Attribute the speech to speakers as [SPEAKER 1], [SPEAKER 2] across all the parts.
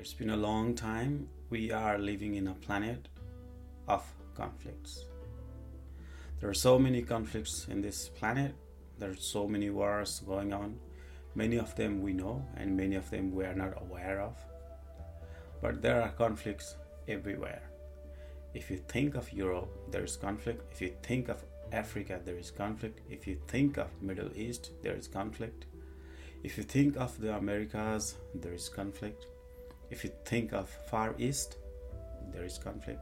[SPEAKER 1] It's been a long time. We are living in a planet of conflicts. There are so many conflicts in this planet. There are so many wars going on. Many of them we know, and many of them we are not aware of. But there are conflicts everywhere. If you think of Europe, there is conflict. If you think of Africa, there is conflict. If you think of Middle East, there is conflict. If you think of the Americas, there is conflict. If you think of Far East, there is conflict.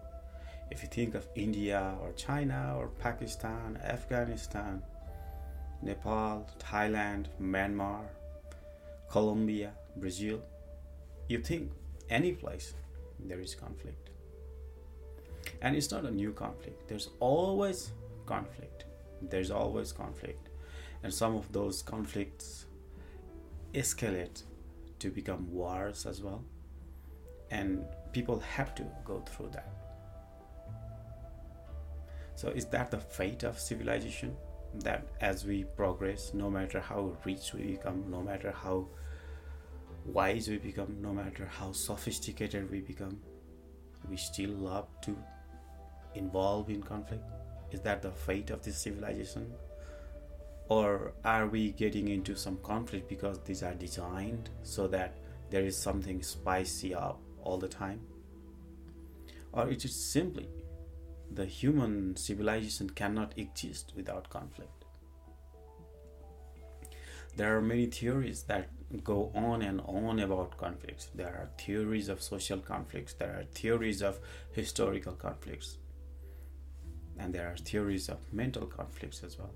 [SPEAKER 1] If you think of India or China or Pakistan, Afghanistan, Nepal, Thailand, Myanmar, Colombia, Brazil, you think any place there is conflict. And it's not a new conflict, there's always conflict. There's always conflict. And some of those conflicts escalate to become wars as well and people have to go through that. So, is that the fate of civilization? That as we progress, no matter how rich we become, no matter how wise we become, no matter how sophisticated we become, we still love to involve in conflict? Is that the fate of this civilization? Or are we getting into some conflict because these are designed so that there is something spicy up all the time? Or it is simply the human civilization cannot exist without conflict? There are many theories that go on and on about conflicts. There are theories of social conflicts, there are theories of historical conflicts, and there are theories of mental conflicts as well.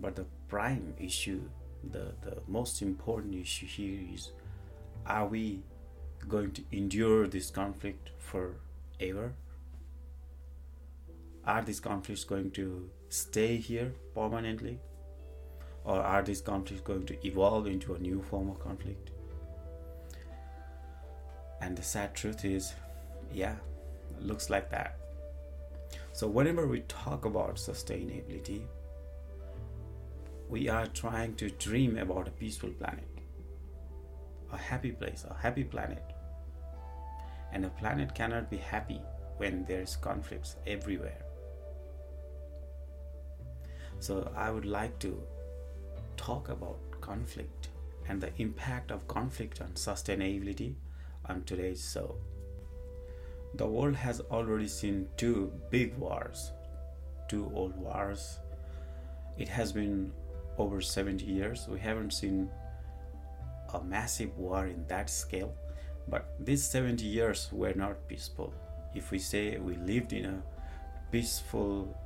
[SPEAKER 1] But the prime issue, the, the most important issue here is are we going to endure this conflict forever? Are these conflicts going to stay here permanently? Or are these conflicts going to evolve into a new form of conflict? And the sad truth is, yeah, looks like that. So, whenever we talk about sustainability, we are trying to dream about a peaceful planet a happy place, a happy planet. And a planet cannot be happy when there's conflicts everywhere. So I would like to talk about conflict and the impact of conflict on sustainability on today's show. The world has already seen two big wars, two old wars. It has been over 70 years. We haven't seen a massive war in that scale, but these 70 years were not peaceful. If we say we lived in a peaceful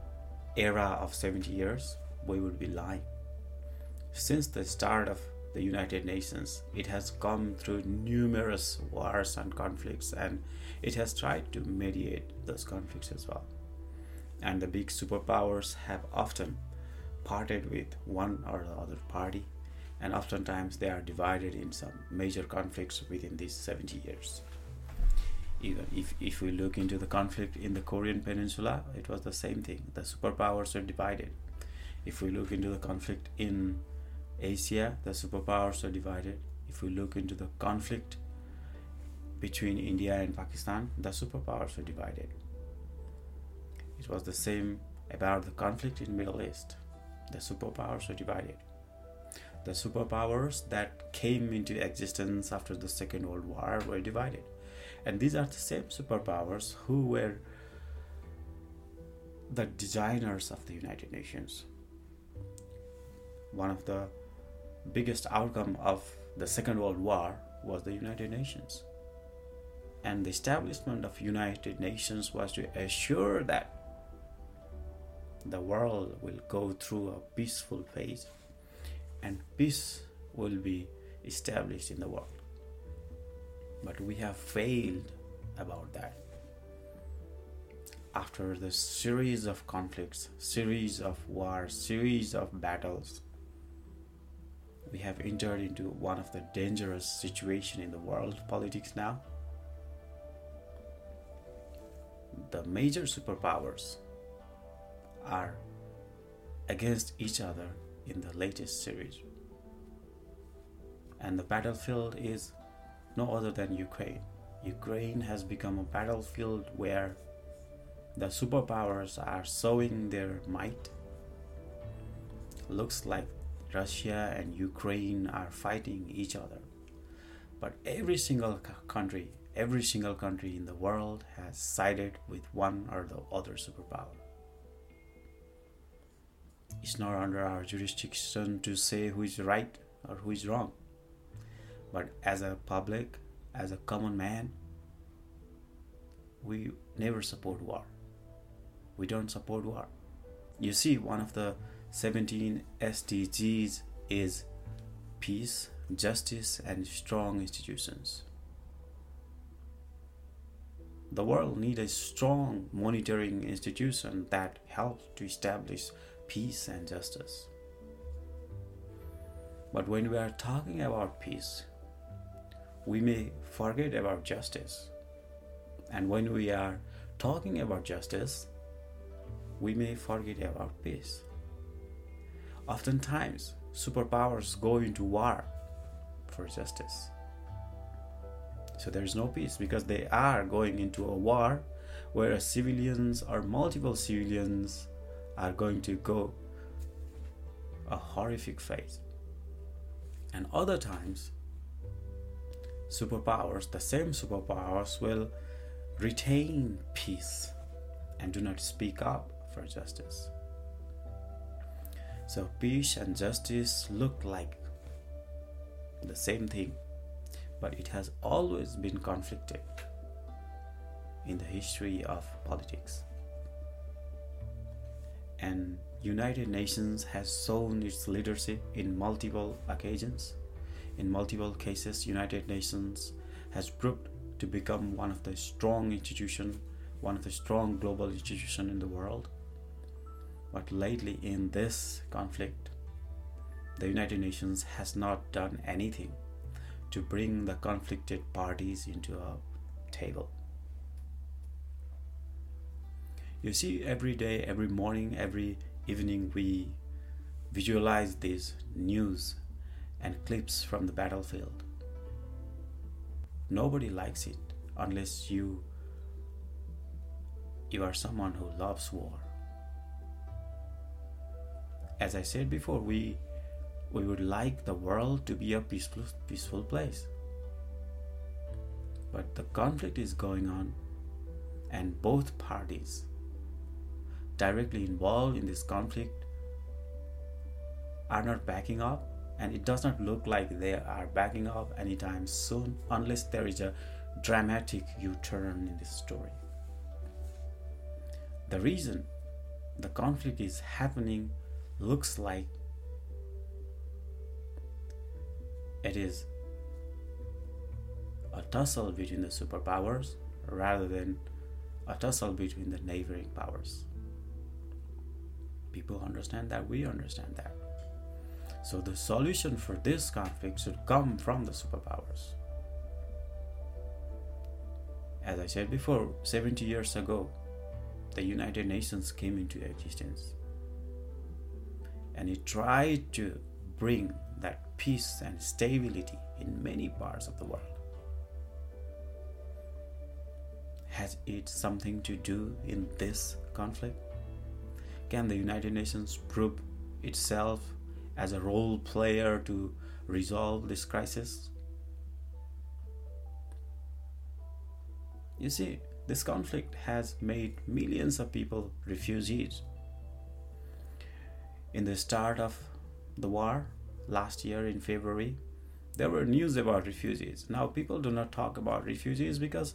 [SPEAKER 1] era of 70 years, we would be lying. Since the start of the United Nations, it has come through numerous wars and conflicts, and it has tried to mediate those conflicts as well. And the big superpowers have often parted with one or the other party and oftentimes they are divided in some major conflicts within these 70 years. Even if, if we look into the conflict in the Korean Peninsula, it was the same thing. The superpowers are divided. If we look into the conflict in Asia, the superpowers are divided. If we look into the conflict between India and Pakistan, the superpowers are divided. It was the same about the conflict in Middle East. The superpowers are divided the superpowers that came into existence after the Second World War were divided. And these are the same superpowers who were the designers of the United Nations. One of the biggest outcome of the Second World War was the United Nations. And the establishment of United Nations was to assure that the world will go through a peaceful phase and peace will be established in the world. But we have failed about that. After the series of conflicts, series of wars, series of battles, we have entered into one of the dangerous situation in the world politics now. The major superpowers are against each other in the latest series. And the battlefield is no other than Ukraine. Ukraine has become a battlefield where the superpowers are showing their might. Looks like Russia and Ukraine are fighting each other. But every single country, every single country in the world has sided with one or the other superpower. It's not under our jurisdiction to say who is right or who is wrong. But as a public, as a common man, we never support war. We don't support war. You see, one of the 17 SDGs is peace, justice, and strong institutions. The world needs a strong monitoring institution that helps to establish peace and justice. But when we are talking about peace, we may forget about justice. And when we are talking about justice, we may forget about peace. Oftentimes, superpowers go into war for justice. So there is no peace because they are going into a war where civilians or multiple civilians are going to go a horrific fate. And other times, superpowers, the same superpowers, will retain peace and do not speak up for justice. So, peace and justice look like the same thing, but it has always been conflicted in the history of politics and United Nations has shown its leadership in multiple occasions. In multiple cases, United Nations has proved to become one of the strong institution, one of the strong global institution in the world. But lately in this conflict, the United Nations has not done anything to bring the conflicted parties into a table. You see, every day, every morning, every evening, we visualize these news and clips from the battlefield. Nobody likes it unless you you are someone who loves war. As I said before, we we would like the world to be a peaceful peaceful place. But the conflict is going on and both parties directly involved in this conflict are not backing up and it does not look like they are backing up anytime soon unless there is a dramatic u-turn in this story. The reason the conflict is happening looks like it is a tussle between the superpowers rather than a tussle between the neighboring powers people understand that, we understand that. So the solution for this conflict should come from the superpowers. As I said before, 70 years ago, the United Nations came into existence. And it tried to bring that peace and stability in many parts of the world. Has it something to do in this conflict? Can the United Nations prove itself as a role player to resolve this crisis? You see, this conflict has made millions of people refugees. In the start of the war, last year in February, there were news about refugees. Now people do not talk about refugees because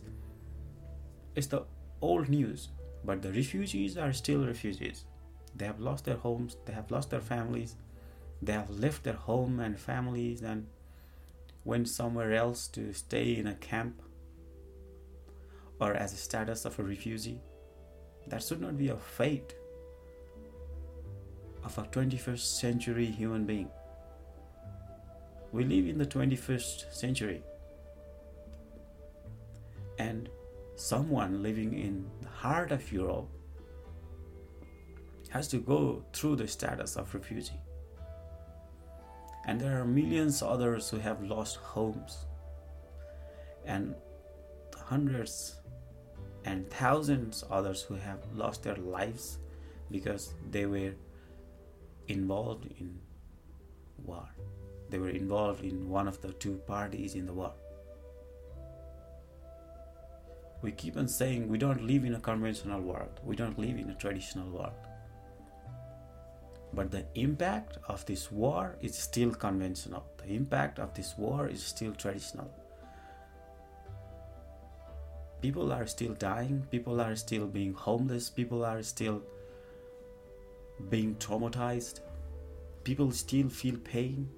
[SPEAKER 1] it's the old news, but the refugees are still refugees. They have lost their homes, they have lost their families, they have left their home and families and went somewhere else to stay in a camp or as a status of a refugee. That should not be a fate of a 21st century human being. We live in the 21st century. And someone living in the heart of Europe has to go through the status of refugee. And there are millions others who have lost homes. and hundreds and thousands others who have lost their lives because they were involved in war. They were involved in one of the two parties in the war. We keep on saying we don't live in a conventional world, we don't live in a traditional world. But the impact of this war is still conventional. The impact of this war is still traditional. People are still dying, people are still being homeless, people are still being traumatized, people still feel pain,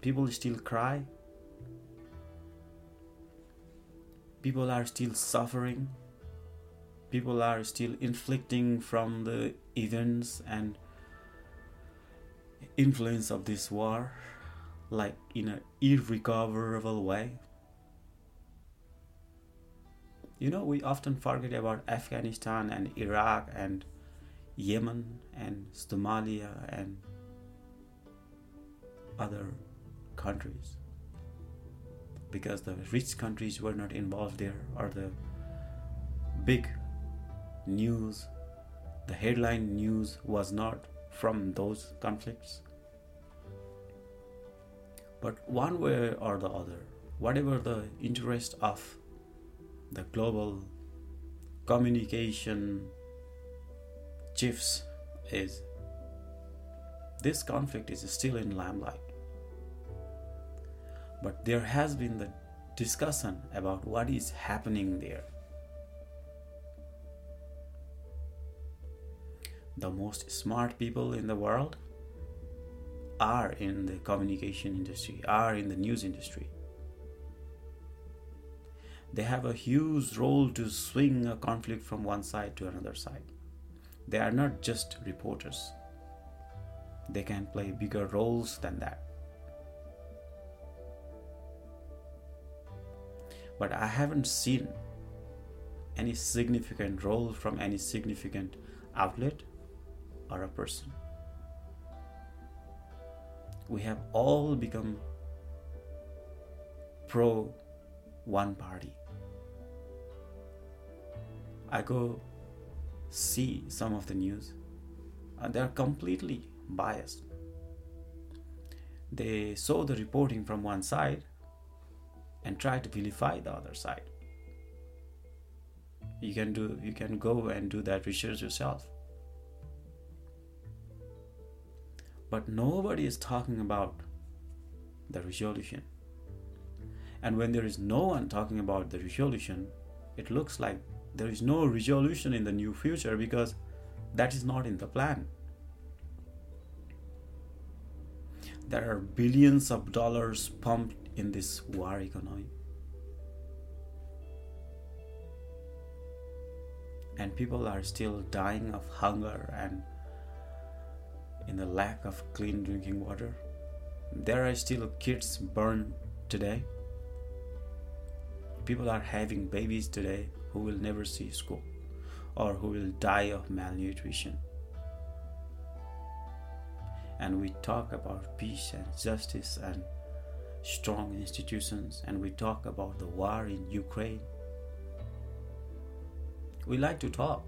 [SPEAKER 1] people still cry, people are still suffering, people are still inflicting from the events and influence of this war like in an irrecoverable way? You know we often forget about afghanistan and iraq and yemen and somalia and other countries. Because the rich countries were not involved there or the big news the headline news was not from those conflicts. But one way or the other, whatever the interest of the global communication chiefs is, this conflict is still in limelight. But there has been the discussion about what is happening there. The most smart people in the world are in the communication industry, are in the news industry. They have a huge role to swing a conflict from one side to another side. They are not just reporters, they can play bigger roles than that. But I haven't seen any significant role from any significant outlet or a person. We have all become pro one party. I go see some of the news, and they are completely biased. They saw the reporting from one side and try to vilify the other side. You can do you can go and do that research yourself. But nobody is talking about the resolution. And when there is no one talking about the resolution, it looks like there is no resolution in the new future because that is not in the plan. There are billions of dollars pumped in this war economy. And people are still dying of hunger and in the lack of clean drinking water. There are still kids born today. People are having babies today who will never see school or who will die of malnutrition. And we talk about peace and justice and strong institutions, and we talk about the war in Ukraine. We like to talk,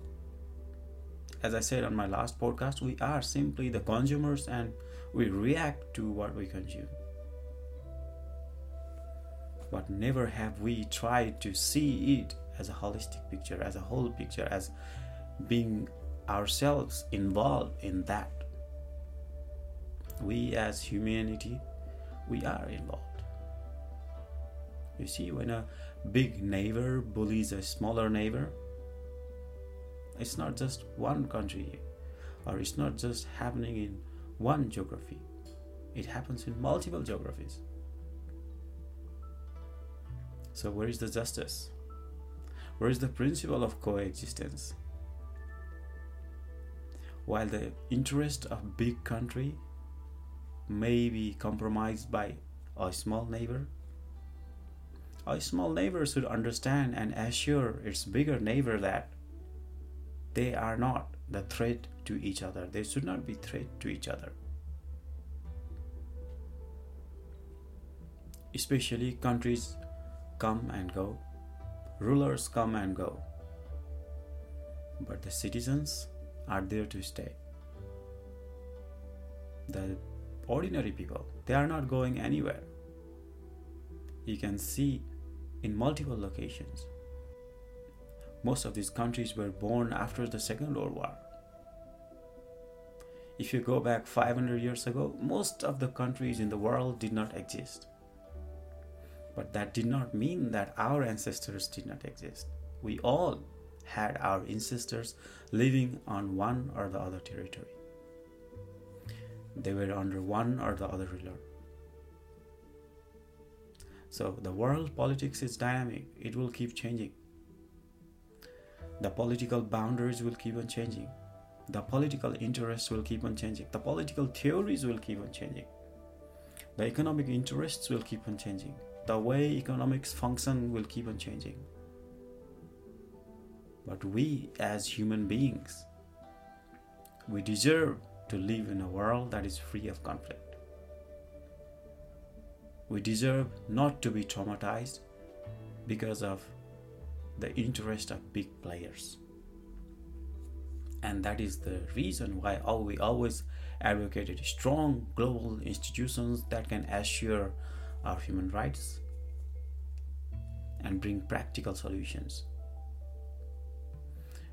[SPEAKER 1] as I said on my last podcast, we are simply the consumers and we react to what we consume. But never have we tried to see it as a holistic picture, as a whole picture, as being ourselves involved in that. We as humanity, we are involved. You see, when a big neighbor bullies a smaller neighbor, it's not just one country or it's not just happening in one geography, it happens in multiple geographies. So, where is the justice? Where is the principle of coexistence? While the interest of big country may be compromised by a small neighbor, a small neighbor should understand and assure its bigger neighbor that they are not the threat to each other they should not be threat to each other especially countries come and go, rulers come and go, but the citizens are there to stay. The ordinary people, they are not going anywhere. You can see in multiple locations. Most of these countries were born after the Second World War. If you go back 500 years ago, most of the countries in the world did not exist. But that did not mean that our ancestors did not exist. We all had our ancestors living on one or the other territory. They were under one or the other ruler. So the world politics is dynamic, it will keep changing. The political boundaries will keep on changing. The political interests will keep on changing. The political theories will keep on changing. The economic interests will keep on changing. The way economics function will keep on changing. But we, as human beings, we deserve to live in a world that is free of conflict. We deserve not to be traumatized because of the interest of big players. And that is the reason why we always advocated strong global institutions that can assure our human rights and bring practical solutions.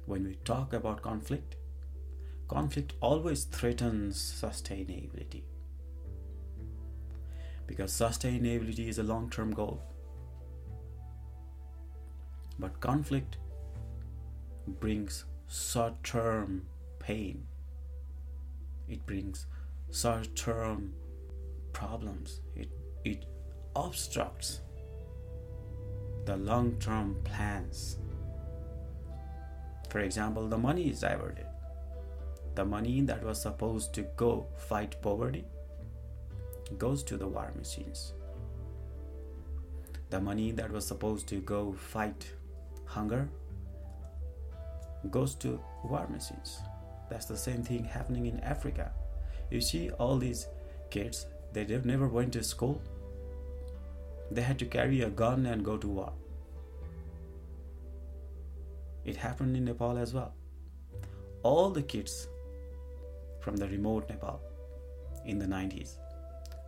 [SPEAKER 1] When we talk about conflict, conflict always threatens sustainability because sustainability is a long term goal. But conflict brings short term pain, it brings short term problems, it, it obstructs the long term plans. For example, the money is diverted the money that was supposed to go fight poverty goes to the war machines. The money that was supposed to go fight hunger goes to war machines. That's the same thing happening in Africa. You see, all these kids, they never went to school. They had to carry a gun and go to war. It happened in Nepal as well. All the kids from the remote Nepal in the 90s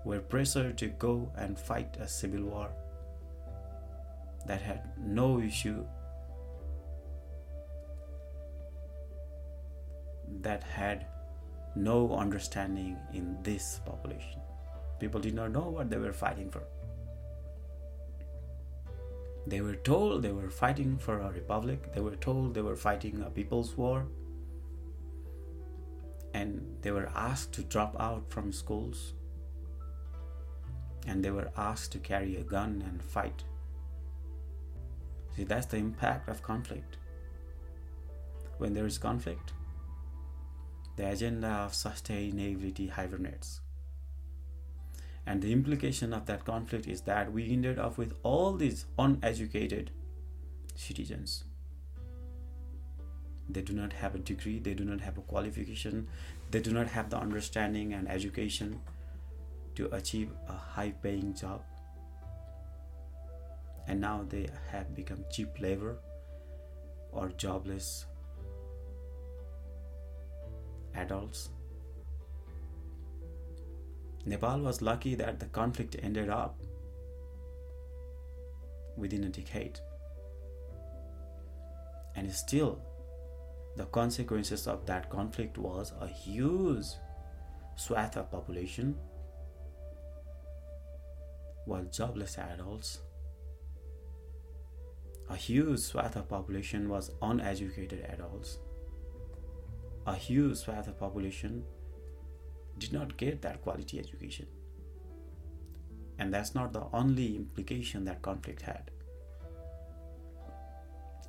[SPEAKER 1] were pressured to go and fight a civil war that had no issue that had no understanding in this population. People did not know what they were fighting for. They were told they were fighting for a republic, they were told they were fighting a people's war, and they were asked to drop out from schools and they were asked to carry a gun and fight. See, that's the impact of conflict. When there is conflict, the agenda of sustainability hibernates. And the implication of that conflict is that we ended up with all these uneducated citizens. They do not have a degree they do not have a qualification they do not have the understanding and education to achieve a high paying job. And now they have become cheap labor or jobless adults. Nepal was lucky that the conflict ended up within a decade. And still the consequences of that conflict was a huge swath of population was jobless adults a huge swath of population was uneducated adults a huge swath of population did not get that quality education and that's not the only implication that conflict had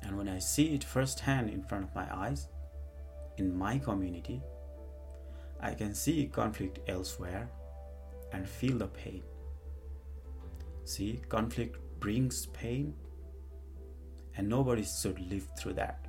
[SPEAKER 1] and when I see it firsthand in front of my eyes, in my community, I can see conflict elsewhere and feel the pain. See, conflict brings pain, and nobody should live through that.